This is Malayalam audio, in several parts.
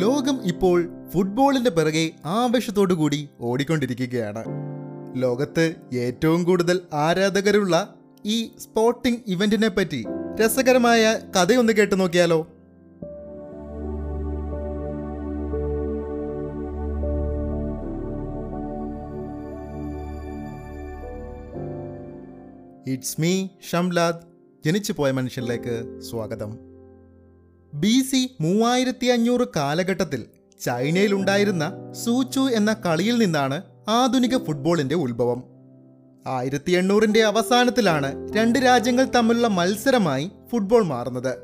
ലോകം ഇപ്പോൾ ഫുട്ബോളിന്റെ പിറകെ ആവേശത്തോടു കൂടി ഓടിക്കൊണ്ടിരിക്കുകയാണ്. ലോകത്ത് ഏറ്റവും കൂടുതൽ ആരാധകരുള്ള ഈ സ്പോർട്ടിംഗ് ഇവന്റിനെ പറ്റി രസകരമായ കഥയൊന്ന് കേട്ടു നോക്കിയാലോ? ഇറ്റ്സ് മീ ഷംലാദ് ജനിച്ചു പോയ മനുഷ്യനിലേക്ക് സ്വാഗതം. ബി സി മൂവായിരത്തി അഞ്ഞൂറ് കാലഘട്ടത്തിൽ ചൈനയിലുണ്ടായിരുന്ന സൂച്ചു എന്ന കളിയിൽ നിന്നാണ് ആധുനിക ഫുട്ബോളിന്റെ ഉത്ഭവം. ആയിരത്തി എണ്ണൂറിന്റെ അവസാനത്തിലാണ് രണ്ട് രാജ്യങ്ങൾ തമ്മിലുള്ള മത്സരമായി ഫുട്ബോൾ മാറുന്നത്.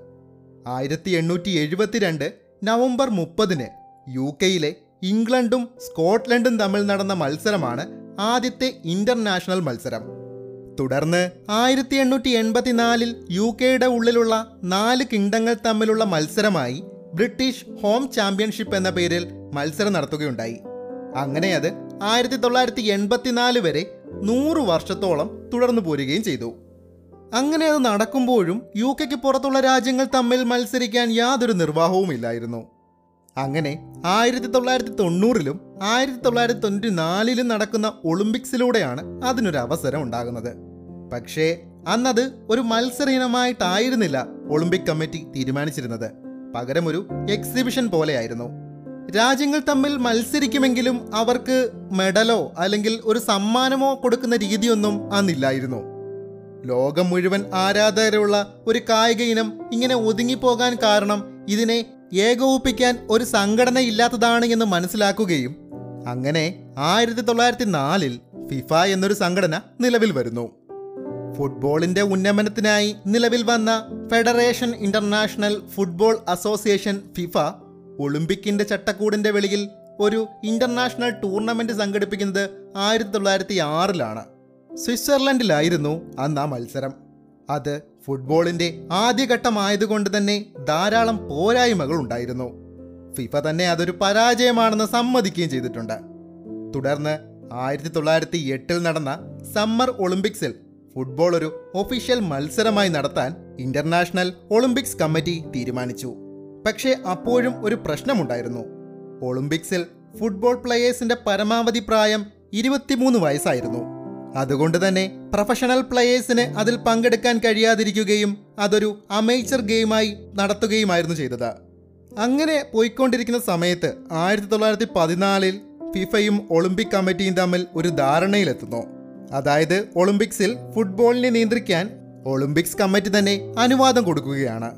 ആയിരത്തി എണ്ണൂറ്റി എഴുപത്തിരണ്ട് നവംബർ മുപ്പതിന് യു കെയിലെ ഇംഗ്ലണ്ടും സ്കോട്ട്ലൻഡും തമ്മിൽ നടന്ന മത്സരമാണ് ആദ്യത്തെ ഇന്റർനാഷണൽ മത്സരം. തുടർന്ന് ആയിരത്തി എണ്ണൂറ്റി എൺപത്തിനാലിൽ യു കെയുടെ ഉള്ളിലുള്ള നാല് കിങ്ഡങ്ങൾ തമ്മിലുള്ള മത്സരമായി ബ്രിട്ടീഷ് ഹോം ചാമ്പ്യൻഷിപ്പ് എന്ന പേരിൽ മത്സരം നടത്തുകയുണ്ടായി. അങ്ങനെ അത് ആയിരത്തി തൊള്ളായിരത്തി എൺപത്തിനാല് വരെ നൂറ് വർഷത്തോളം തുടർന്നു പോരുകയും ചെയ്തു. അങ്ങനെ അത് നടക്കുമ്പോഴും യു കെക്ക് പുറത്തുള്ള രാജ്യങ്ങൾ തമ്മിൽ മത്സരിക്കാൻ യാതൊരു നിർവാഹവുമില്ലായിരുന്നു അങ്ങനെ ആയിരത്തി തൊള്ളായിരത്തി തൊണ്ണൂറിലും ആയിരത്തി തൊള്ളായിരത്തി തൊണ്ണൂറ്റി നാലിലും നടക്കുന്ന ഒളിമ്പിക്സിലൂടെയാണ് അതിനൊരു അവസരം ഉണ്ടാകുന്നത്. പക്ഷേ അന്നത് ഒരു മത്സര ഇനമായിട്ടായിരുന്നില്ല ഒളിമ്പിക് കമ്മിറ്റി തീരുമാനിച്ചിരുന്നത്. പകരം ഒരു എക്സിബിഷൻ പോലെയായിരുന്നു. രാജ്യങ്ങൾ തമ്മിൽ മത്സരിക്കുമെങ്കിലും അവർക്ക് മെഡലോ അല്ലെങ്കിൽ ഒരു സമ്മാനമോ കൊടുക്കുന്ന രീതിയൊന്നും അന്നില്ലായിരുന്നു. ലോകം മുഴുവൻ ആരാധകരുള്ള ഒരു കായിക ഇനം ഇങ്ങനെ ഒതുങ്ങിപ്പോകാൻ കാരണം ഇതിനെ ഏകോപിപ്പിക്കാൻ ഒരു സംഘടന ഇല്ലാത്തതാണ് എന്ന് മനസ്സിലാക്കുകയും അങ്ങനെ ആയിരത്തി തൊള്ളായിരത്തി നാലിൽ ഫിഫ എന്നൊരു സംഘടന നിലവിൽ വരുന്നു. ഫുട്ബോളിന്റെ ഉന്നമനത്തിനായി നിലവിൽ വന്ന federation international football association FIFA ഒളിമ്പിക്കിന്റെ ചട്ടക്കൂടിന്റെ വെളിയിൽ ഒരു ഇന്റർനാഷണൽ ടൂർണമെന്റ് സംഘടിപ്പിക്കുന്നത് ആയിരത്തി തൊള്ളായിരത്തി ആറിലാണ് സ്വിറ്റ്സർലൻഡിലായിരുന്നു അന്ന് ആ മത്സരം. അത് ഫുട്ബോളിന്റെ ആദ്യഘട്ടമായതുകൊണ്ട് തന്നെ ധാരാളം പോരായ്മകൾ ഉണ്ടായിരുന്നു ഫിഫ തന്നെ അതൊരു പരാജയമാണെന്ന് സമ്മതിക്കുകയും ചെയ്തിട്ടുണ്ട്. തുടർന്ന് ആയിരത്തി തൊള്ളായിരത്തി എട്ടിൽ നടന്ന സമ്മർ ഒളിമ്പിക്സിൽ ഫുട്ബോൾ ഒരു ഒഫീഷ്യൽ മത്സരമായി നടത്താൻ ഇന്റർനാഷണൽ ഒളിമ്പിക്സ് കമ്മിറ്റി തീരുമാനിച്ചു. പക്ഷേ അപ്പോഴും ഒരു പ്രശ്നമുണ്ടായിരുന്നു. ഒളിമ്പിക്സിൽ ഫുട്ബോൾ പ്ലേയേഴ്സിന്റെ പരമാവധി പ്രായം ഇരുപത്തിമൂന്ന് വയസ്സായിരുന്നു. അതുകൊണ്ട് തന്നെ പ്രൊഫഷണൽ പ്ലേയേഴ്സിന് അതിൽ പങ്കെടുക്കാൻ കഴിയാതിരിക്കുകയും അതൊരു അമേച്ചർ ഗെയിമായി നടത്തുകയുമായിരുന്നു ചെയ്തത്. അങ്ങനെ പോയിക്കൊണ്ടിരിക്കുന്ന സമയത്ത് ആയിരത്തി തൊള്ളായിരത്തി പതിനാലിൽ ഫിഫയും ഒളിമ്പിക് കമ്മിറ്റിയും തമ്മിൽ ഒരു ധാരണയിലെത്തുന്നു. അതായത് ഒളിമ്പിക്സിൽ ഫുട്ബോളിനെ നിയന്ത്രിക്കാൻ ഒളിമ്പിക്സ് കമ്മിറ്റി തന്നെ അനുവാദം കൊടുക്കുകയാണ്.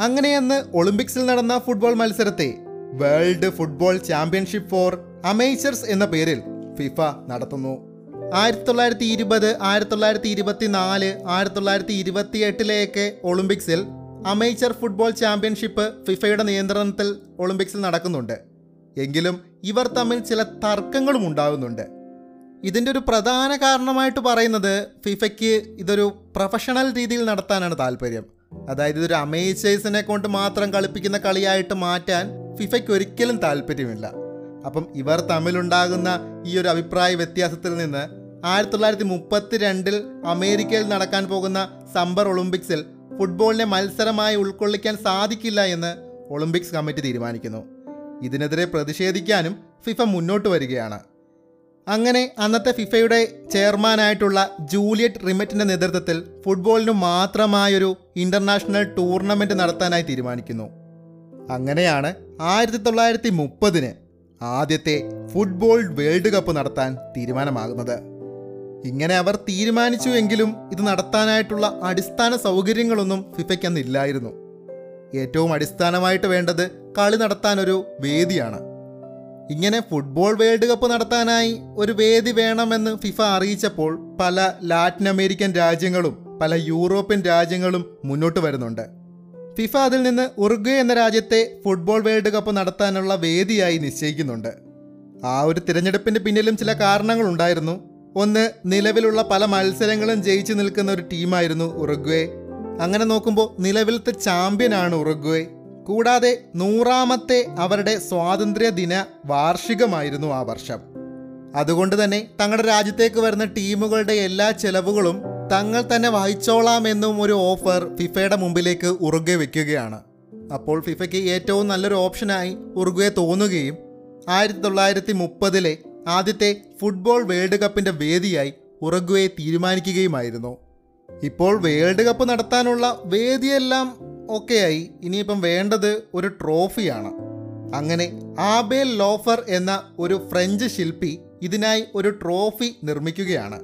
അങ്ങനെയെന്ന് ഒളിമ്പിക്സിൽ നടന്ന ഫുട്ബോൾ മത്സരത്തെ world football championship for amateurs എന്ന പേരിൽ ഫിഫ നടത്തുന്നു. ആയിരത്തി തൊള്ളായിരത്തി ഇരുപത് ആയിരത്തി തൊള്ളായിരത്തി ഇരുപത്തി നാല് ആയിരത്തി തൊള്ളായിരത്തി ഇരുപത്തി എട്ടിലെയൊക്കെ ഒളിമ്പിക്സിൽ അമേച്ചർ ഫുട്ബോൾ ചാമ്പ്യൻഷിപ്പ് ഫിഫയുടെ നിയന്ത്രണത്തിൽ ഒളിമ്പിക്സിൽ നടക്കുന്നുണ്ട്. എങ്കിലും ഇവർ തമ്മിൽ ചില തർക്കങ്ങളും ഉണ്ടാകുന്നുണ്ട്. ഇതിന്റെ ഒരു പ്രധാന കാരണമായിട്ട് പറയുന്നത് ഫിഫയ്ക്ക് ഇതൊരു പ്രൊഫഷണൽ രീതിയിൽ നടത്താനാണ് താല്പര്യം. അതായത് ഇതൊരു അമേച്ചേഴ്സിനെ കൊണ്ട് മാത്രം കളിപ്പിക്കുന്ന കളിയായിട്ട് മാറ്റാൻ ഫിഫയ്ക്ക് ഒരിക്കലും താല്പര്യമില്ല. അപ്പം ഇവർ തമ്മിലുണ്ടാകുന്ന ഈ ഒരു അഭിപ്രായ വ്യത്യാസത്തിൽ നിന്ന് ആയിരത്തി തൊള്ളായിരത്തി മുപ്പത്തി രണ്ടിൽ അമേരിക്കയിൽ നടക്കാൻ പോകുന്ന സമ്പർ ഒളിമ്പിക്സിൽ ഫുട്ബോളിനെ മത്സരമായി ഉൾക്കൊള്ളിക്കാൻ സാധിക്കില്ല എന്ന് ഒളിമ്പിക്സ് കമ്മിറ്റി തീരുമാനിക്കുന്നു. ഇതിനെതിരെ പ്രതിഷേധിക്കാനും ഫിഫ മുന്നോട്ട് വരികയാണ്. അങ്ങനെ അന്നത്തെ ഫിഫയുടെ ചെയർമാനായിട്ടുള്ള ജൂലിയറ്റ് റിമറ്റിന്റെ നേതൃത്വത്തിൽ ഫുട്ബോളിനു മാത്രമായൊരു ഇന്റർനാഷണൽ ടൂർണമെന്റ് നടത്താനായി തീരുമാനിക്കുന്നു. അങ്ങനെയാണ് ആയിരത്തി തൊള്ളായിരത്തി മുപ്പതിന് ആദ്യത്തെ ഫുട്ബോൾ വേൾഡ് കപ്പ് നടത്താൻ തീരുമാനമാകുന്നത്. ഇങ്ങനെ അവർ തീരുമാനിച്ചു എങ്കിലും ഇത് നടത്താനായിട്ടുള്ള അടിസ്ഥാന സൗകര്യങ്ങളൊന്നും ഫിഫയ്ക്കന്നില്ലായിരുന്നു ഏറ്റവും അടിസ്ഥാനമായിട്ട് വേണ്ടത് കളി നടത്താനൊരു വേദിയാണ്. ഇങ്ങനെ ഫുട്ബോൾ വേൾഡ് കപ്പ് നടത്താനായി ഒരു വേദി വേണമെന്ന് ഫിഫ അറിയിച്ചപ്പോൾ പല ലാറ്റിൻ അമേരിക്കൻ രാജ്യങ്ങളും പല യൂറോപ്യൻ രാജ്യങ്ങളും മുന്നോട്ട് വരുന്നുണ്ട്. ഫിഫ അതിൽ നിന്ന് ഉറുഗ്വേ എന്ന രാജ്യത്തെ ഫുട്ബോൾ വേൾഡ് കപ്പ് നടത്താനുള്ള വേദിയായി നിശ്ചയിക്കുന്നുണ്ട്. ആ ഒരു തിരഞ്ഞെടുപ്പിന്റെ പിന്നിലും ചില കാരണങ്ങളുണ്ടായിരുന്നു ഒന്ന് നിലവിലുള്ള പല മത്സരങ്ങളും ജയിച്ചു നിൽക്കുന്ന ഒരു ടീമായിരുന്നു ഉറുഗ്വേ. അങ്ങനെ നോക്കുമ്പോൾ നിലവിലത്തെ ചാമ്പ്യനാണ് ഉറുഗ്വേ. കൂടാതെ നൂറാമത്തെ അവരുടെ സ്വാതന്ത്ര്യദിന വാർഷികമായിരുന്നു ആ വർഷം. അതുകൊണ്ട് തന്നെ തങ്ങളുടെ രാജ്യത്തേക്ക് വരുന്ന ടീമുകളുടെ എല്ലാ ചെലവുകളും തങ്ങൾ തന്നെ വഹിച്ചോളാമെന്നും ഒരു ഓഫർ ഫിഫയുടെ മുമ്പിലേക്ക് ഉറുകെ വെക്കുകയാണ്. അപ്പോൾ ഫിഫയ്ക്ക് ഏറ്റവും നല്ലൊരു ഓപ്ഷനായി ഉറുഗ്വേ തോന്നുകയും ആയിരത്തി തൊള്ളായിരത്തി മുപ്പതിലെ ആദ്യത്തെ ഫുട്ബോൾ വേൾഡ് കപ്പിന്റെ വേദിയായി ഉറുഗ്വേ തീരുമാനിക്കുകയുമായിരുന്നു. ഇപ്പോൾ വേൾഡ് കപ്പ് നടത്താനുള്ള വേദിയെല്ലാം ഓക്കെയായി. ഇനിയിപ്പം വേണ്ടത് ഒരു ട്രോഫിയാണ്. അങ്ങനെ ആബേൽ ലോഫർ എന്ന ഒരു ഫ്രഞ്ച് ശില്പി ഇതിനായി ഒരു ട്രോഫി നിർമ്മിക്കുകയാണ്.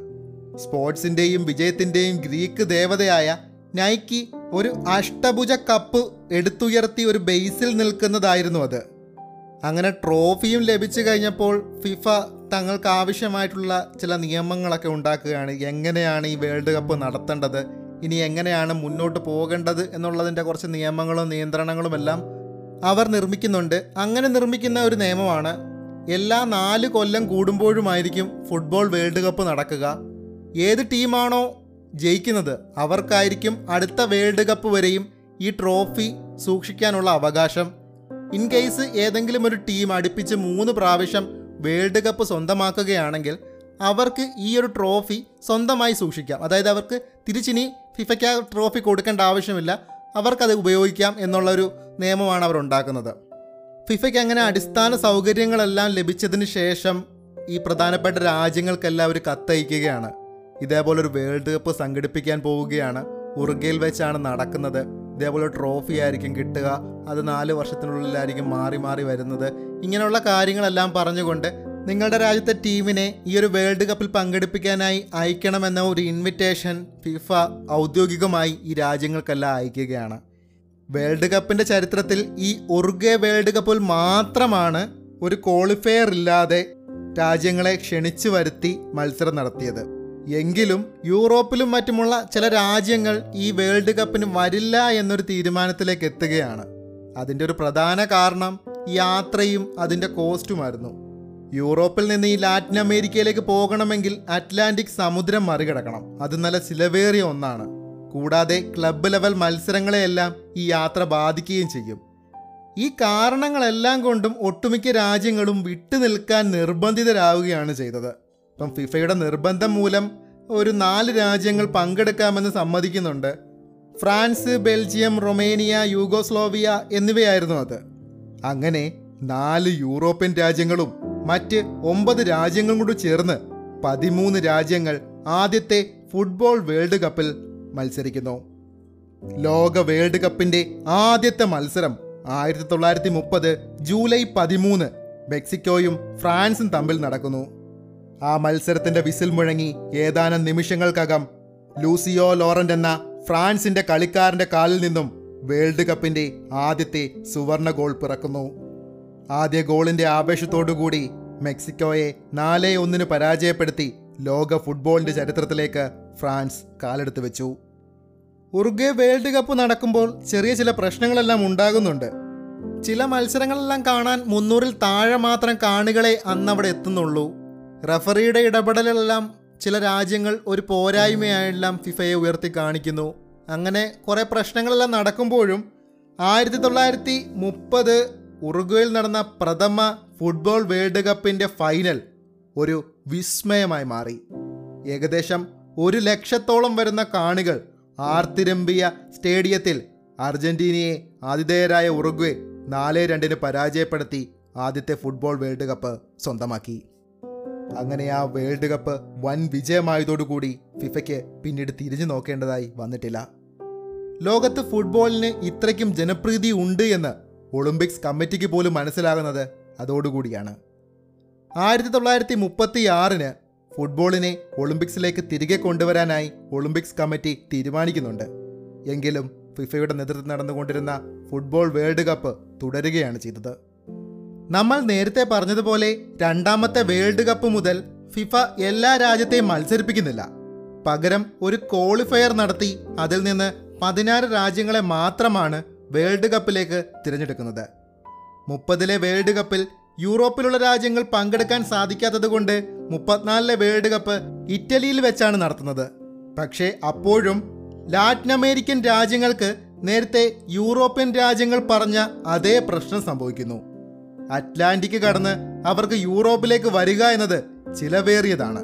സ്പോർട്സിന്റെയും വിജയത്തിന്റെയും ഗ്രീക്ക് ദേവതയായ നൈക്കി ഒരു അഷ്ടഭുജ കപ്പ് എടുത്തുയർത്തി ഒരു ബേസിൽ നിൽക്കുന്നതായിരുന്നു അത്. അങ്ങനെ ട്രോഫിയും ലഭിച്ചു കഴിഞ്ഞപ്പോൾ ഫിഫ തങ്ങൾക്ക് ആവശ്യമായിട്ടുള്ള ചില നിയമങ്ങളൊക്കെ ഉണ്ടാക്കുകയാണ്. എങ്ങനെയാണ് ഈ വേൾഡ് കപ്പ് നടത്തേണ്ടത്? ഇനി എങ്ങനെയാണ് മുന്നോട്ട് പോകേണ്ടത് എന്നുള്ളതിന്റെ കുറച്ച് നിയമങ്ങളും നിയന്ത്രണങ്ങളും എല്ലാം അവർ നിർമ്മിക്കുന്നുണ്ട്. അങ്ങനെ നിർമ്മിക്കുന്ന ഒരു നിയമമാണ് എല്ലാ നാല് കൊല്ലം കൂടുമ്പോഴുമായിരിക്കും ഫുട്ബോൾ വേൾഡ് കപ്പ് നടക്കുക. ഏത് ടീമാണോ ജയിക്കുന്നത് അവർക്കായിരിക്കും അടുത്ത വേൾഡ് കപ്പ് വരെയും ഈ ട്രോഫി സൂക്ഷിക്കാനുള്ള അവകാശം. ഇൻ കേസ് ഏതെങ്കിലും ഒരു ടീം അടുപ്പിച്ച് മൂന്ന് പ്രാവശ്യം വേൾഡ് കപ്പ് സ്വന്തമാക്കുകയാണെങ്കിൽ അവർക്ക് ഈ ഒരു ട്രോഫി സ്വന്തമായി സൂക്ഷിക്കാം. അതായത് അവർക്ക് തിരിച്ചിനി ഫിഫയ്ക്ക് ആ ട്രോഫി കൊടുക്കേണ്ട ആവശ്യമില്ല. അവർക്കത് ഉപയോഗിക്കാം എന്നുള്ളൊരു നിയമമാണ് അവർ ഉണ്ടാക്കുന്നത്. ഫിഫയ്ക്ക് അങ്ങനെ അടിസ്ഥാന സൗകര്യങ്ങളെല്ലാം ലഭിച്ചതിന് ശേഷം ഈ പ്രധാനപ്പെട്ട രാജ്യങ്ങൾക്കെല്ലാം ഒരു കത്തയക്കുകയാണ്. ഇതേപോലെ ഒരു വേൾഡ് കപ്പ് സംഘടിപ്പിക്കാൻ പോവുകയാണ്. ഉറുഗയിൽ വെച്ചാണ് നടക്കുന്നത്. ഇതേപോലെ ഒരു ട്രോഫി ആയിരിക്കും കിട്ടുക. അത് നാല് വർഷത്തിനുള്ളിലായിരിക്കും മാറി മാറി വരുന്നത്. ഇങ്ങനെയുള്ള കാര്യങ്ങളെല്ലാം പറഞ്ഞുകൊണ്ട് നിങ്ങളുടെ രാജ്യത്തെ ടീമിനെ ഈ ഒരു വേൾഡ് കപ്പിൽ പങ്കെടുപ്പിക്കാനായി അയക്കണമെന്ന ഒരു ഇൻവിറ്റേഷൻ ഫിഫ ഔദ്യോഗികമായി ഈ രാജ്യങ്ങൾക്കെല്ലാം അയക്കുകയാണ്. വേൾഡ് കപ്പിന്റെ ചരിത്രത്തിൽ ഈ ഉറുഗെ വേൾഡ് കപ്പിൽ മാത്രമാണ് ഒരു ക്വാളിഫയർ ഇല്ലാതെ രാജ്യങ്ങളെ ക്ഷണിച്ചു വരുത്തി മത്സരം നടത്തിയത്. എങ്കിലും യൂറോപ്പിലും മറ്റുമുള്ള ചില രാജ്യങ്ങൾ ഈ വേൾഡ് കപ്പിന് വരില്ല എന്നൊരു തീരുമാനത്തിലേക്ക് എത്തുകയാണ്. അതിന്റെ ഒരു പ്രധാന കാരണം യാത്രയും അതിന്റെ കോസ്റ്റുമായിരുന്നു യൂറോപ്പിൽ നിന്ന് ഈ ലാറ്റിൻ അമേരിക്കയിലേക്ക് പോകണമെങ്കിൽ അറ്റ്ലാന്റിക് സമുദ്രം മറികടക്കണം. അത് നല്ല ചിലവേറിയ ഒന്നാണ്. കൂടാതെ ക്ലബ്ബ് ലെവൽ മത്സരങ്ങളെയെല്ലാം ഈ യാത്ര ബാധിക്കുകയും ചെയ്യും. ഈ കാരണങ്ങളെല്ലാം കൊണ്ടും ഒട്ടുമിക്ക രാജ്യങ്ങളും വിട്ടുനിൽക്കാൻ നിർബന്ധിതരാവുകയാണ് ചെയ്തത്. ഇപ്പം ഫിഫയുടെ നിർബന്ധം മൂലം ഒരു നാല് രാജ്യങ്ങൾ പങ്കെടുക്കാമെന്ന് സമ്മതിക്കുന്നുണ്ട്. ഫ്രാൻസ് ബെൽജിയം റൊമേനിയ യൂഗോസ്ലോവിയ എന്നിവയായിരുന്നു അത്. അങ്ങനെ നാല് യൂറോപ്യൻ രാജ്യങ്ങളും മറ്റ് ഒമ്പത് രാജ്യങ്ങളും കൂടി ചേർന്ന് പതിമൂന്ന് രാജ്യങ്ങൾ ആദ്യത്തെ ഫുട്ബോൾ വേൾഡ് കപ്പിൽ മത്സരിക്കുന്നു. ലോക വേൾഡ് കപ്പിന്റെ ആദ്യത്തെ മത്സരം ആയിരത്തി തൊള്ളായിരത്തി മുപ്പത് ജൂലൈ പതിമൂന്ന് മെക്സിക്കോയും ഫ്രാൻസും തമ്മിൽ നടക്കുന്നു. ആ മത്സരത്തിന്റെ വിസിൽ മുഴങ്ങി ഏതാനും നിമിഷങ്ങൾക്കകം ലൂസിയോ ലോറന്റ് എന്ന ഫ്രാൻസിന്റെ കളിക്കാരന്റെ കാലിൽ നിന്നും വേൾഡ് കപ്പിന്റെ ആദ്യത്തെ സുവർണ ഗോൾ പിറക്കുന്നു. ആദ്യ ഗോളിന്റെ ആവേശത്തോടുകൂടി മെക്സിക്കോയെ നാലേ ഒന്നിന് പരാജയപ്പെടുത്തി ലോക ഫുട്ബോളിന്റെ ചരിത്രത്തിലേക്ക് ഫ്രാൻസ് കാലെടുത്തു വെച്ചു. ഉറുഗ്വേ വേൾഡ് കപ്പ് നടക്കുമ്പോൾ ചെറിയ ചില പ്രശ്നങ്ങളെല്ലാം ഉണ്ടാകുന്നുണ്ട്. ചില മത്സരങ്ങളെല്ലാം കാണാൻ മുന്നൂറിൽ താഴെ മാത്രം കാണികളെ അന്നവിടെ എത്തുന്നുള്ളൂ. റഫറിയുടെ ഇടപെടലെല്ലാം ചില രാജ്യങ്ങൾ ഒരു പോരായ്മയായെല്ലാം ഫിഫയെ ഉയർത്തി കാണിക്കുന്നു. അങ്ങനെ കുറേ പ്രശ്നങ്ങളെല്ലാം നടക്കുമ്പോഴും ആയിരത്തി തൊള്ളായിരത്തി മുപ്പത് ഉറുഗ്വയിൽ നടന്ന പ്രഥമ ഫുട്ബോൾ വേൾഡ് കപ്പിന്റെ ഫൈനൽ ഒരു വിസ്മയമായി മാറി. ഏകദേശം ഒരു ലക്ഷത്തോളം വരുന്ന കാണികൾ ആർത്തിരമ്പിയ സ്റ്റേഡിയത്തിൽ അർജന്റീനയെ ആതിഥേയരായ ഉറുഗ്വെ നാല് രണ്ടിന് പരാജയപ്പെടുത്തി ആദ്യത്തെ ഫുട്ബോൾ വേൾഡ് കപ്പ് സ്വന്തമാക്കി. അങ്ങനെ ആ വേൾഡ് കപ്പ് വൻ വിജയമായതോടുകൂടി ഫിഫയ്ക്ക് പിന്നീട് തിരിഞ്ഞു നോക്കേണ്ടതായി വന്നിട്ടില്ല. ലോകത്ത് ഫുട്ബോളിന് ഇത്രയ്ക്കും ജനപ്രീതി ഉണ്ട് എന്ന് ഒളിമ്പിക്സ് കമ്മിറ്റിക്ക് പോലും മനസ്സിലാകുന്നത് അതോടുകൂടിയാണ്. ആയിരത്തി തൊള്ളായിരത്തി മുപ്പത്തി ആറിന് ഫുട്ബോളിനെ ഒളിമ്പിക്സിലേക്ക് തിരികെ കൊണ്ടുവരാനായി ഒളിമ്പിക്സ് കമ്മിറ്റി തീരുമാനിക്കുന്നുണ്ട്. എങ്കിലും ഫിഫയുടെ നേതൃത്വം നടന്നുകൊണ്ടിരുന്ന ഫുട്ബോൾ വേൾഡ് കപ്പ് തുടരുകയാണ് ചെയ്തത്. നമ്മൾ നേരത്തെ പറഞ്ഞതുപോലെ രണ്ടാമത്തെ വേൾഡ് കപ്പ് മുതൽ ഫിഫ എല്ലാ രാജ്യത്തെയും മത്സരിപ്പിക്കുന്നില്ല. പകരം ഒരു ക്വാളിഫയർ നടത്തി അതിൽ നിന്ന് പതിനാറ് രാജ്യങ്ങളെ മാത്രമാണ് വേൾഡ് കപ്പിലേക്ക് തിരഞ്ഞെടുക്കുന്നത്. മുപ്പതിലെ വേൾഡ് കപ്പിൽ യൂറോപ്പിലുള്ള രാജ്യങ്ങൾ പങ്കെടുക്കാൻ സാധിക്കാത്തതുകൊണ്ട് മുപ്പത്തിനാലിലെ വേൾഡ് കപ്പ് ഇറ്റലിയിൽ വെച്ചാണ് നടത്തുന്നത്. പക്ഷേ അപ്പോഴും ലാറ്റിൻ അമേരിക്കൻ രാജ്യങ്ങൾക്ക് നേരത്തെ യൂറോപ്യൻ രാജ്യങ്ങൾ പറഞ്ഞ അതേ പ്രശ്നം സംഭവിക്കുന്നു. അറ്റ്ലാന്റിക് കടന്ന് അവർക്ക് യൂറോപ്പിലേക്ക് വരിക എന്നത് ചിലവേറിയതാണ്.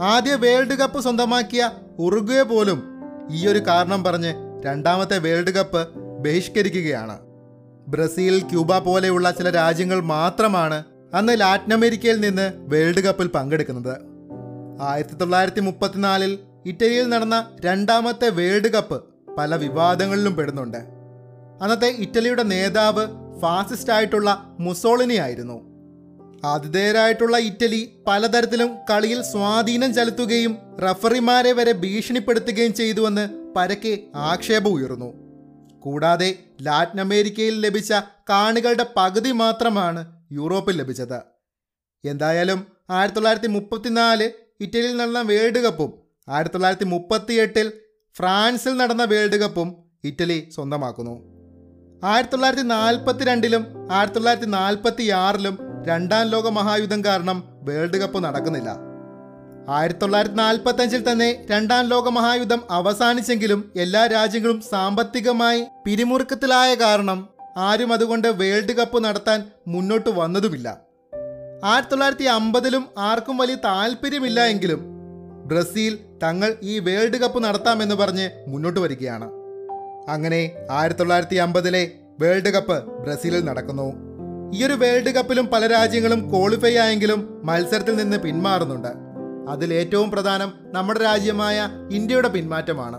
ആദ്യ വേൾഡ് കപ്പ് സ്വന്തമാക്കിയ ഉറുഗ്വേ പോലും ഈ ഒരു കാരണം പറഞ്ഞ് രണ്ടാമത്തെ വേൾഡ് കപ്പ് ബഹിഷ്കരിക്കുകയാണ്. ബ്രസീൽ ക്യൂബ പോലെയുള്ള ചില രാജ്യങ്ങൾ മാത്രമാണ് അന്ന് ലാറ്റിൻ അമേരിക്കയിൽ നിന്ന് വേൾഡ് കപ്പിൽ പങ്കെടുക്കുന്നത്. ആയിരത്തി തൊള്ളായിരത്തി മുപ്പത്തിനാലിൽ ഇറ്റലിയിൽ നടന്ന രണ്ടാമത്തെ വേൾഡ് കപ്പ് പല വിവാദങ്ങളിലും പെടുന്നുണ്ട്. അന്നത്തെ ഇറ്റലിയുടെ നേതാവ് ഫാസിസ്റ്റ് ആയിട്ടുള്ള മുസോളിനി ആയിരുന്നു ആതിഥേയരായിട്ടുള്ള ഇറ്റലി പലതരത്തിലും കളിയിൽ സ്വാധീനം ചെലുത്തുകയും റഫറിമാരെ വരെ ഭീഷണിപ്പെടുത്തുകയും ചെയ്തുവെന്ന് പരക്കെ ആക്ഷേപം ഉയർന്നു കൂടാതെ ലാറ്റിൻ അമേരിക്കയിൽ ലഭിച്ച കാണികളുടെ പകുതി മാത്രമാണ് യൂറോപ്പിൽ ലഭിച്ചത്. എന്തായാലും ആയിരത്തി തൊള്ളായിരത്തി മുപ്പത്തിനാല് ഇറ്റലിയിൽ നടന്ന വേൾഡ് കപ്പും ആയിരത്തി തൊള്ളായിരത്തി മുപ്പത്തി എട്ടിൽ ഫ്രാൻസിൽ നടന്ന വേൾഡ് കപ്പും ഇറ്റലി സ്വന്തമാക്കുന്നു. ആയിരത്തി തൊള്ളായിരത്തി നാൽപ്പത്തി രണ്ടിലും ആയിരത്തി തൊള്ളായിരത്തി നാൽപ്പത്തി ആറിലും രണ്ടാം ലോക മഹായുദ്ധം കാരണം വേൾഡ് കപ്പ് നടക്കുന്നില്ല. ആയിരത്തി തൊള്ളായിരത്തി നാൽപ്പത്തി അഞ്ചിൽ തന്നെ രണ്ടാം ലോക മഹായുദ്ധം അവസാനിച്ചെങ്കിലും എല്ലാ രാജ്യങ്ങളും സാമ്പത്തികമായി പിരിമുറുക്കത്തിലായ കാരണം ആരും അതുകൊണ്ട് വേൾഡ് കപ്പ് നടത്താൻ മുന്നോട്ട് വന്നതുമില്ല. ആയിരത്തി തൊള്ളായിരത്തി അമ്പതിലും ആർക്കും വലിയ താല്പര്യമില്ല എങ്കിലും ബ്രസീൽ തങ്ങൾ ഈ വേൾഡ് കപ്പ് നടത്താമെന്ന് പറഞ്ഞ് മുന്നോട്ട് വരികയാണ്. അങ്ങനെ ആയിരത്തി തൊള്ളായിരത്തി അമ്പതിലെ വേൾഡ് കപ്പ് ബ്രസീലിൽ നടക്കുന്നു. ഈ ഒരു വേൾഡ് കപ്പിലും പല രാജ്യങ്ങളും ക്വാളിഫൈ ആയെങ്കിലും മത്സരത്തിൽ നിന്ന് പിന്മാറുന്നുണ്ട്. അതിൽ ഏറ്റവും പ്രധാനം നമ്മുടെ രാജ്യമായ ഇന്ത്യയുടെ പിന്മാറ്റമാണ്.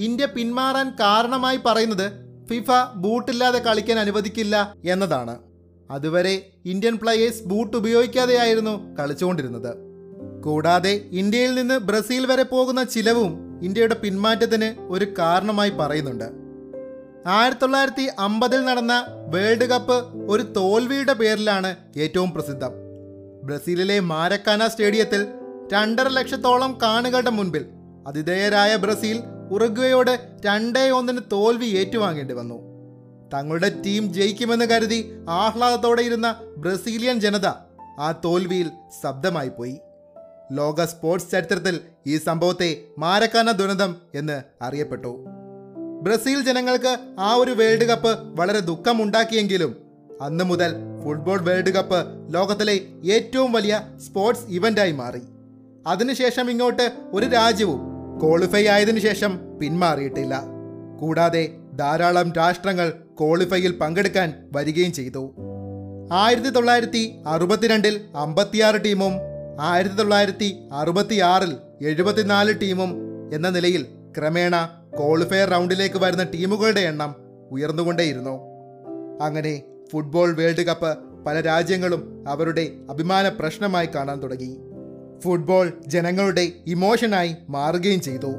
ഇന്ത്യ പിന്മാറാൻ കാരണമായി പറയുന്നത് ഫിഫ ബൂട്ടില്ലാതെ കളിക്കാൻ അനുവദിക്കില്ല എന്നതാണ്. അതുവരെ ഇന്ത്യൻ പ്ലേയേഴ്സ് ബൂട്ട് ഉപയോഗിക്കാതെയായിരുന്നു കളിച്ചുകൊണ്ടിരുന്നത്. കൂടാതെ ഇന്ത്യയിൽ നിന്ന് ബ്രസീൽ വരെ പോകുന്ന ചിലവും ഇന്ത്യയുടെ പിന്മാറ്റത്തിന് ഒരു കാരണമായി പറയുന്നുണ്ട്. ആയിരത്തി തൊള്ളായിരത്തി അമ്പതിൽ നടന്ന വേൾഡ് കപ്പ് ഒരു തോൽവിയുടെ പേരിലാണ് ഏറ്റവും പ്രസിദ്ധം. ബ്രസീലിലെ മാരക്കാന സ്റ്റേഡിയത്തിൽ രണ്ടര ലക്ഷത്തോളം കാണുകളുടെ മുൻപിൽ അതിഥേയരായ ബ്രസീൽ ഉറുഗ്വയോട് രണ്ടേ ഒന്നിന് തോൽവി ഏറ്റുവാങ്ങേണ്ടി വന്നു. തങ്ങളുടെ ടീം ജയിക്കുമെന്ന് കരുതി ആഹ്ലാദത്തോടെ ഇരുന്ന ബ്രസീലിയൻ ജനത ആ തോൽവിയിൽ ശബ്ദമായി പോയി. ലോക സ്പോർട്സ് ചരിത്രത്തിൽ ഈ സംഭവത്തെ മാരക്കാന ദുരന്തം എന്ന് അറിയപ്പെട്ടു. ബ്രസീൽ ജനങ്ങൾക്ക് ആ ഒരു വേൾഡ് കപ്പ് വളരെ ദുഃഖമുണ്ടാക്കിയെങ്കിലും അന്ന് മുതൽ ഫുട്ബോൾ വേൾഡ് കപ്പ് ലോകത്തിലെ ഏറ്റവും വലിയ സ്പോർട്സ് ഇവന്റായി മാറി. അതിനുശേഷം ഇങ്ങോട്ട് ഒരു രാജ്യവും ക്വാളിഫൈ ആയതിനു ശേഷം പിന്മാറിയിട്ടില്ല. കൂടാതെ ധാരാളം രാഷ്ട്രങ്ങൾ ക്വാളിഫൈയിൽ പങ്കെടുക്കാൻ വരികയും ചെയ്തു. ആയിരത്തി തൊള്ളായിരത്തി അറുപത്തിരണ്ടിൽ അമ്പത്തിയാറ് ടീമും ആയിരത്തി തൊള്ളായിരത്തി അറുപത്തിയാറിൽ എഴുപത്തിനാല് ടീമും എന്ന നിലയിൽ ക്രമേണ ക്വാളിഫയർ റൗണ്ടിലേക്ക് വരുന്ന ടീമുകളുടെ എണ്ണം ഉയർന്നുകൊണ്ടേയിരുന്നു. അങ്ങനെ ഫുട്ബോൾ വേൾഡ് കപ്പ് പല രാജ്യങ്ങളും അവരുടെ അഭിമാന പ്രശ്നമായി കാണാൻ തുടങ്ങി. ഫുട്ബോൾ ജനങ്ങളുടെ ഇമോഷനായി മാറുകയും ചെയ്തു.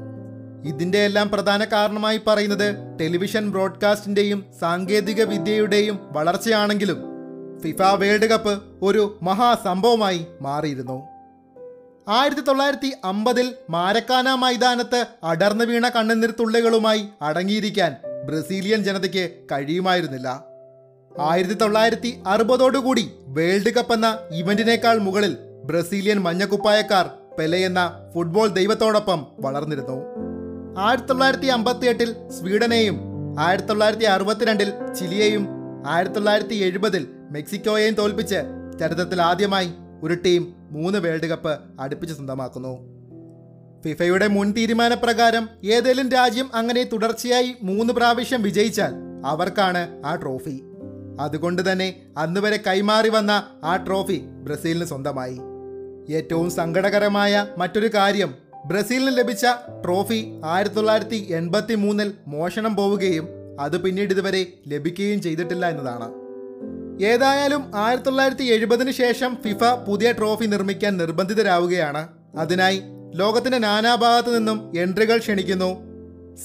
ഇതിന്റെ എല്ലാം പ്രധാന കാരണമായി പറയുന്നത് ടെലിവിഷൻ ബ്രോഡ്കാസ്റ്റിന്റെയും സാങ്കേതിക വിദ്യയുടെയും വളർച്ചയാണെങ്കിലും ഫിഫ വേൾഡ് കപ്പ് ഒരു മഹാസംഭവമായി മാറിയിരുന്നു. ആയിരത്തി തൊള്ളായിരത്തി അമ്പതിൽ മാരക്കാന മൈതാനത്ത് അടർന്നു വീണ കണ്ണുനീർ തുള്ളികളുമായി അടങ്ങിയിരിക്കാൻ ബ്രസീലിയൻ ജനതയ്ക്ക് കഴിയുമായിരുന്നില്ല. ആയിരത്തി തൊള്ളായിരത്തി അറുപതോടുകൂടി വേൾഡ് കപ്പ് എന്ന ഇവന്റിനേക്കാൾ മുകളിൽ ബ്രസീലിയൻ മഞ്ഞക്കുപ്പായക്കാർ പെലെ എന്ന ഫുട്ബോൾ ദൈവത്തോടൊപ്പം വളർന്നിരുന്നു. ആയിരത്തി തൊള്ളായിരത്തി അമ്പത്തി എട്ടിൽ സ്വീഡനെയും ആയിരത്തി തൊള്ളായിരത്തി അറുപത്തിരണ്ടിൽ ചിലിയെയും ആയിരത്തി തൊള്ളായിരത്തി എഴുപതിൽ മെക്സിക്കോയെയും തോൽപ്പിച്ച് ചരിത്രത്തിൽ ആദ്യമായി ഒരു ടീം മൂന്ന് വേൾഡ് കപ്പ് അടുപ്പിച്ച് സ്വന്തമാക്കുന്നു. ഫിഫയുടെ മുൻ തീരുമാനപ്രകാരം ഏതെങ്കിലും രാജ്യം അങ്ങനെ തുടർച്ചയായി മൂന്ന് പ്രാവശ്യം വിജയിച്ചാൽ അവർക്കാണ് ആ ട്രോഫി. അതുകൊണ്ട് തന്നെ അന്നുവരെ കൈമാറി വന്ന ആ ട്രോഫി ബ്രസീലിന് സ്വന്തമായി. ഏറ്റവും സങ്കടകരമായ മറ്റൊരു കാര്യം. ബ്രസീലിന് ലഭിച്ച ട്രോഫി ആയിരത്തി തൊള്ളായിരത്തി എൺപത്തി മൂന്നിൽ മോഷണം പോവുകയും അത് പിന്നീട് ഇതുവരെ ലഭിക്കുകയും ചെയ്തിട്ടില്ല എന്നതാണ്. ഏതായാലും ആയിരത്തി തൊള്ളായിരത്തി എഴുപതിന് ശേഷം ഫിഫ പുതിയ ട്രോഫി നിർമ്മിക്കാൻ നിർബന്ധിതരാവുകയാണ്. അതിനായി ലോകത്തിന്റെ നാനാഭാഗത്തു നിന്നും എൻട്രികൾ ക്ഷണിക്കുന്നു.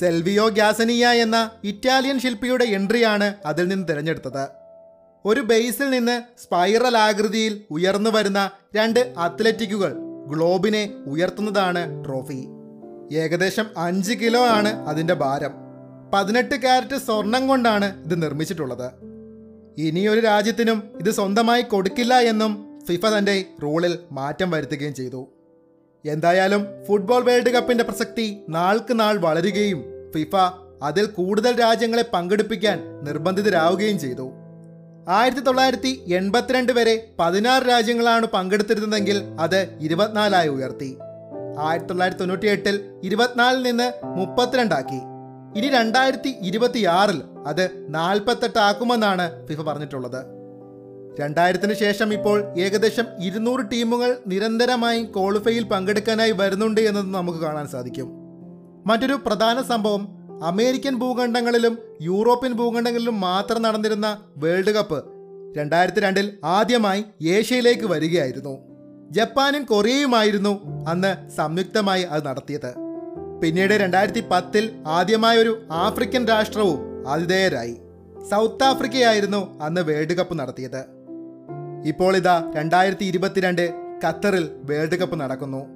സെൽവിയോ ഗ്യാസനിയ എന്ന ഇറ്റാലിയൻ ശില്പിയുടെ എൻട്രിയാണ് അതിൽ നിന്ന് തിരഞ്ഞെടുത്തത്. ഒരു ബേസിൽ നിന്ന് സ്പൈറൽ ആകൃതിയിൽ ഉയർന്നു വരുന്ന രണ്ട് അത്ലറ്റിക്കുകൾ ഗ്ലോബിനെ ഉയർത്തുന്നതാണ് ട്രോഫി. ഏകദേശം അഞ്ച് കിലോ ആണ് അതിന്റെ ഭാരം. പതിനെട്ട് കാരറ്റ് സ്വർണം കൊണ്ടാണ് ഇത് നിർമ്മിച്ചിട്ടുള്ളത്. ഇനിയൊരു രാജ്യത്തിനും ഇത് സ്വന്തമായി കൊടുക്കില്ല എന്നും ഫിഫ തന്റെ റൂളിൽ മാറ്റം വരുത്തുകയും ചെയ്തു. എന്തായാലും ഫുട്ബോൾ വേൾഡ് കപ്പിന്റെ പ്രസക്തി നാൾക്ക് നാൾ വളരുകയും ഫിഫ അതിൽ കൂടുതൽ രാജ്യങ്ങളെ പങ്കെടുപ്പിക്കാൻ നിർബന്ധിതരാവുകയും ചെയ്തു. ആയിരത്തി തൊള്ളായിരത്തി എൺപത്തിരണ്ട് വരെ പതിനാറ് രാജ്യങ്ങളാണ് പങ്കെടുത്തിരുന്നതെങ്കിൽ അത് ഇരുപത്തിനാലായി ഉയർത്തി. ആയിരത്തി തൊള്ളായിരത്തി തൊണ്ണൂറ്റി എട്ടിൽ ഇരുപത്തിനാലിൽ നിന്ന് മുപ്പത്തിരണ്ടാക്കി. ഇനി രണ്ടായിരത്തി ഇരുപത്തിയാറിൽ അത് നാൽപ്പത്തെട്ട് ആക്കുമെന്നാണ് ഫിഫ പറഞ്ഞിട്ടുള്ളത്. രണ്ടായിരത്തിന് ശേഷം ഇപ്പോൾ ഏകദേശം ഇരുന്നൂറ് ടീമുകൾ നിരന്തരമായി ക്വാളിഫൈയിൽ പങ്കെടുക്കാനായി വരുന്നുണ്ട് എന്നത് നമുക്ക് കാണാൻ സാധിക്കും. മറ്റൊരു പ്രധാന സംഭവം അമേരിക്കൻ ഭൂഖണ്ഡങ്ങളിലും യൂറോപ്യൻ ഭൂഖണ്ഡങ്ങളിലും മാത്രം നടന്നിരുന്ന വേൾഡ് കപ്പ് രണ്ടായിരത്തി രണ്ടിൽ ആദ്യമായി ഏഷ്യയിലേക്ക് വരികയായിരുന്നു. ജപ്പാനും കൊറിയയുമായിരുന്നു അന്ന് സംയുക്തമായി അത് നടത്തിയത്. പിന്നീട് രണ്ടായിരത്തി പത്തിൽ ആദ്യമായ ഒരു ആഫ്രിക്കൻ രാഷ്ട്രവും ആതിഥേയരായി. സൗത്ത് ആഫ്രിക്കയായിരുന്നു അന്ന് വേൾഡ് കപ്പ് നടത്തിയത്. ഇപ്പോൾ ഇതാ രണ്ടായിരത്തി ഇരുപത്തിരണ്ട് ഖത്തറിൽ വേൾഡ് കപ്പ് നടക്കുന്നു.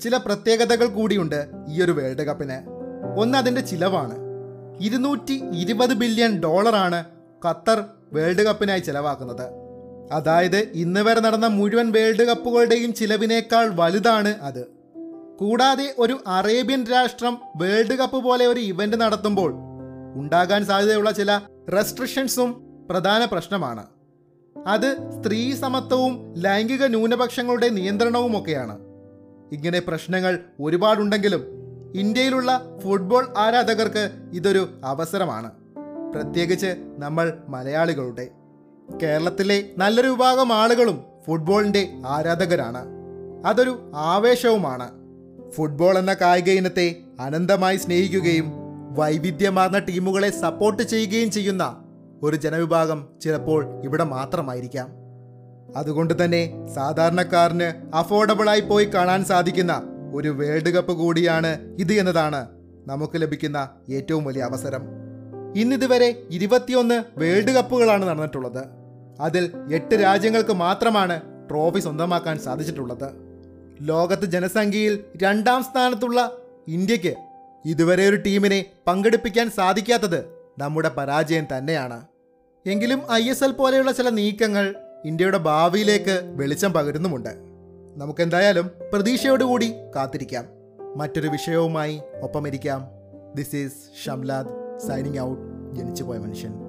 ചില പ്രത്യേകതകൾ കൂടിയുണ്ട് ഈ ഒരു വേൾഡ് കപ്പിന്. ഒന്ന് അതിന്റെ ചിലവാണ്. ഇരുന്നൂറ്റി ഇരുപത് ബില്യൺ ഡോളറാണ് ഖത്തർ വേൾഡ് കപ്പിനായി ചിലവാക്കുന്നത്. അതായത് ഇന്ന് വരെ നടന്ന മുഴുവൻ വേൾഡ് കപ്പുകളുടെയും ചിലവിനേക്കാൾ വലുതാണ് അത്. കൂടാതെ ഒരു അറേബ്യൻ രാഷ്ട്രം വേൾഡ് കപ്പ് പോലെ ഒരു ഇവന്റ് നടത്തുമ്പോൾ ഉണ്ടാകാൻ സാധ്യതയുള്ള ചില റെസ്ട്രിക്ഷൻസും പ്രധാന പ്രശ്നമാണ്. അത് സ്ത്രീ സമത്വവും ലൈംഗിക ന്യൂനപക്ഷങ്ങളുടെ നിയന്ത്രണവും ഒക്കെയാണ് ഇങ്ങനെ പ്രശ്നങ്ങൾ ഒരുപാടുണ്ടെങ്കിലും ഇന്ത്യയിലുള്ള ഫുട്ബോൾ ആരാധകർക്ക് ഇതൊരു അവസരമാണ്. പ്രത്യേകിച്ച് നമ്മൾ മലയാളികളുടെ. കേരളത്തിലെ നല്ലൊരു വിഭാഗം ആളുകളും ഫുട്ബോളിന്റെ ആരാധകരാണ്. അതൊരു ആവേശവുമാണ്. ഫുട്ബോൾ എന്ന കായിക ഇനത്തെ അനന്തമായി സ്നേഹിക്കുകയും വൈവിധ്യമാർന്ന ടീമുകളെ സപ്പോർട്ട് ചെയ്യുകയും ചെയ്യുന്ന ഒരു ജനവിഭാഗം ചിലപ്പോൾ ഇവിടെ മാത്രമായിരിക്കാം. അതുകൊണ്ട് തന്നെ സാധാരണക്കാരന് അഫോർഡബിളായി പോയി കാണാൻ സാധിക്കുന്ന ഒരു വേൾഡ് കപ്പ് കൂടിയാണ് ഇത് എന്നതാണ് നമുക്ക് ലഭിക്കുന്ന ഏറ്റവും വലിയ അവസരം. ഇന്നിതുവരെ ഇരുപത്തിയൊന്ന് വേൾഡ് കപ്പുകളാണ് നടന്നിട്ടുള്ളത്. അതിൽ എട്ട് രാജ്യങ്ങൾക്ക് മാത്രമാണ് ട്രോഫി സ്വന്തമാക്കാൻ സാധിച്ചിട്ടുള്ളത്. ലോകത്ത് ജനസംഖ്യയിൽ രണ്ടാം സ്ഥാനത്തുള്ള ഇന്ത്യയ്ക്ക് ഇതുവരെ ഒരു ടീമിനെ പങ്കെടുപ്പിക്കാൻ സാധിക്കാത്തത് നമ്മുടെ പരാജയം തന്നെയാണ്. എങ്കിലും ഐ പോലെയുള്ള ചില നീക്കങ്ങൾ ഇന്ത്യയുടെ ഭാവിയിലേക്ക് വെളിച്ചം പകരുന്നുമുണ്ട്. നമുക്കെന്തായാലും പ്രതീക്ഷയോടുകൂടി കാത്തിരിക്കാം. മറ്റൊരു വിഷയവുമായി ഒപ്പമിരിക്കാം. This is Shamlad signing out ജനിച്ചുപോയ മനുഷ്യൻ.